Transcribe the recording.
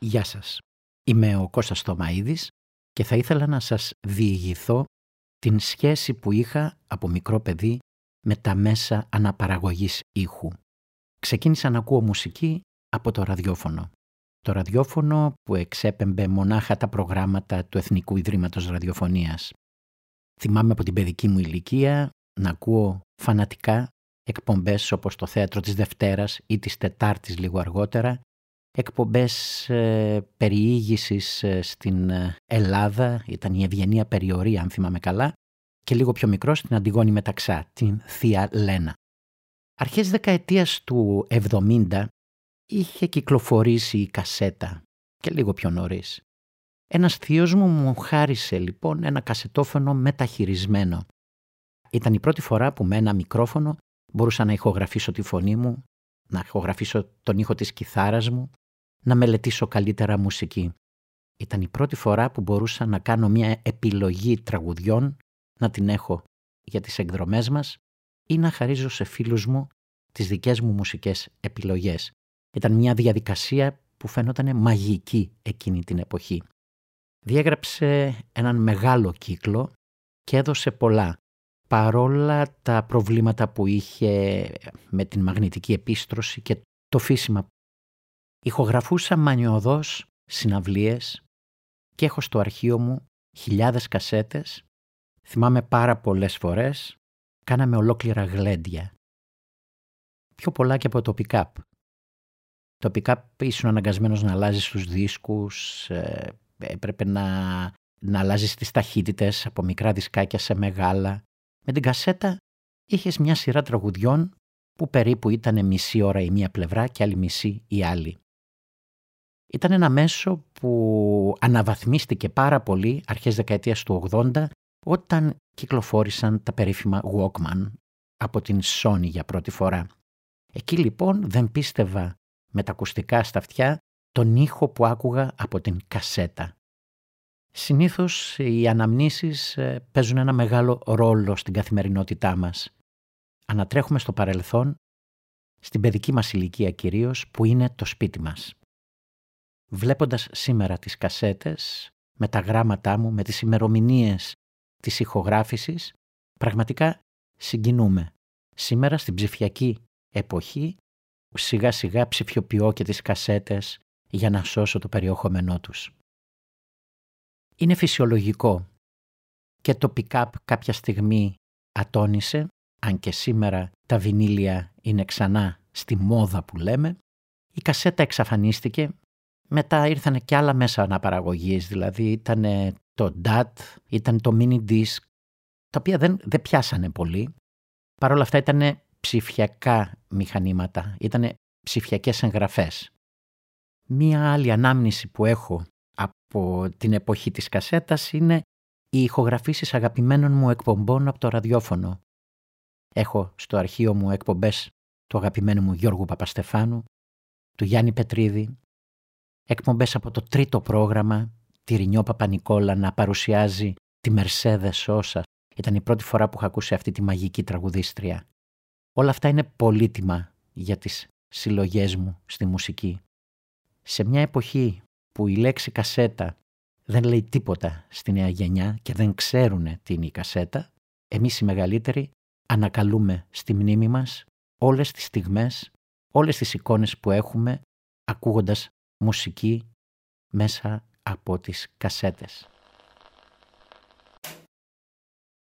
Γεια σας. Είμαι ο Κώστας Θωμαίδης και θα ήθελα να σας διηγηθώ την σχέση που είχα από μικρό παιδί με τα μέσα αναπαραγωγής ήχου. Ξεκίνησα να ακούω μουσική από το ραδιόφωνο. Το ραδιόφωνο που εξέπεμπε μονάχα τα προγράμματα του Εθνικού Ιδρύματος Ραδιοφωνίας. Θυμάμαι από την παιδική μου ηλικία να ακούω φανατικά εκπομπές όπως το Θέατρο της Δευτέρας ή της Τετάρτης λίγο αργότερα, εκπομπές ε, περιήγησης ε, στην ε, Ελλάδα, ήταν η Ευγενία Περιορία αν θυμάμαι καλά, και λίγο πιο μικρό στην Αντιγόνη Μεταξά, την Θεία Λένα. Αρχές δεκαετίας του 70 είχε κυκλοφορήσει η κασέτα και λίγο πιο νωρίς. Ένας θείος μου μου χάρισε λοιπόν ένα κασετόφωνο μεταχειρισμένο. Ήταν η πρώτη φορά που με ένα μικρόφωνο μπορούσα να ηχογραφήσω τη φωνή μου, να ηχογραφήσω τον ήχο της κιθάρας μου, να μελετήσω καλύτερα μουσική. Ήταν η πρώτη φορά που μπορούσα να κάνω μια επιλογή τραγουδιών, να την έχω για τις εκδρομές μας ή να χαρίζω σε φίλους μου τις δικές μου μουσικές επιλογές. Ήταν μια διαδικασία που φαίνονταν μαγική εκείνη την εποχή. Διέγραψε έναν μεγάλο κύκλο και έδωσε πολλά παρόλα τα προβλήματα που είχε με την μαγνητική επίστρωση και το φύσιμα. Ηχογραφούσα μανιωδώς συναυλίες και έχω στο αρχείο μου χιλιάδες κασέτες. Θυμάμαι πάρα πολλές φορές, κάναμε ολόκληρα γλέντια. Πιο πολλά και από το pick-up. Το pick-up ήσουν αναγκασμένος να αλλάζεις τους δίσκους, ε, έπρεπε να, να αλλάζεις τις ταχύτητες από μικρά δισκάκια σε μεγάλα. Με την κασέτα είχες μια σειρά τραγουδιών που περίπου ήταν μισή ώρα η μία πλευρά και άλλη μισή η άλλη. Ήταν ένα μέσο που αναβαθμίστηκε πάρα πολύ αρχές δεκαετίας του 80 όταν κυκλοφόρησαν τα περίφημα Walkman από την Sony για πρώτη φορά. Εκεί λοιπόν δεν πίστευα με τα ακουστικά στα αυτιά τον ήχο που άκουγα από την κασέτα. Συνήθως οι αναμνήσεις ε, παίζουν ένα μεγάλο ρόλο στην καθημερινότητά μας. Ανατρέχουμε στο παρελθόν, στην παιδική μας ηλικία κυρίως, που είναι το σπίτι μας. Βλέποντας σήμερα τις κασέτες, με τα γράμματά μου, με τις ημερομηνίες της ηχογράφησης, πραγματικά συγκινούμε. Σήμερα στην ψηφιακή εποχή, σιγά σιγά ψηφιοποιώ και τις κασέτες για να σώσω το περιεχόμενό τους. Είναι φυσιολογικό και το pick-up κάποια στιγμή ατόνισε, αν και σήμερα τα βινίλια είναι ξανά στη μόδα που λέμε, η κασέτα εξαφανίστηκε, μετά ήρθαν και άλλα μέσα αναπαραγωγής, δηλαδή ήταν το DAT, ήταν το mini disc, τα οποία δεν, δεν πιάσανε πολύ. Παρ' όλα αυτά ήταν ψηφιακά μηχανήματα, ήταν ψηφιακές εγγραφές. Μία άλλη ανάμνηση που έχω από την εποχή της κασέτας είναι οι ηχογραφήσεις αγαπημένων μου εκπομπών από το ραδιόφωνο. Έχω στο αρχείο μου εκπομπές του αγαπημένου μου Γιώργου Παπαστεφάνου, του Γιάννη Πετρίδη, εκπομπές από το τρίτο πρόγραμμα, τη Ρινιό Παπανικόλα να παρουσιάζει τη Μερσέδε Σόσα. Ήταν η πρώτη φορά που είχα ακούσει αυτή τη μαγική τραγουδίστρια. Όλα αυτά είναι πολύτιμα για τις συλλογές μου στη μουσική. Σε μια εποχή που η λέξη κασέτα δεν λέει τίποτα στη νέα γενιά και δεν ξέρουν τι είναι η κασέτα, εμείς οι μεγαλύτεροι ανακαλούμε στη μνήμη μας όλες τις στιγμές, όλες τις εικόνες που έχουμε ακούγοντας μουσική μέσα από τις κασέτες.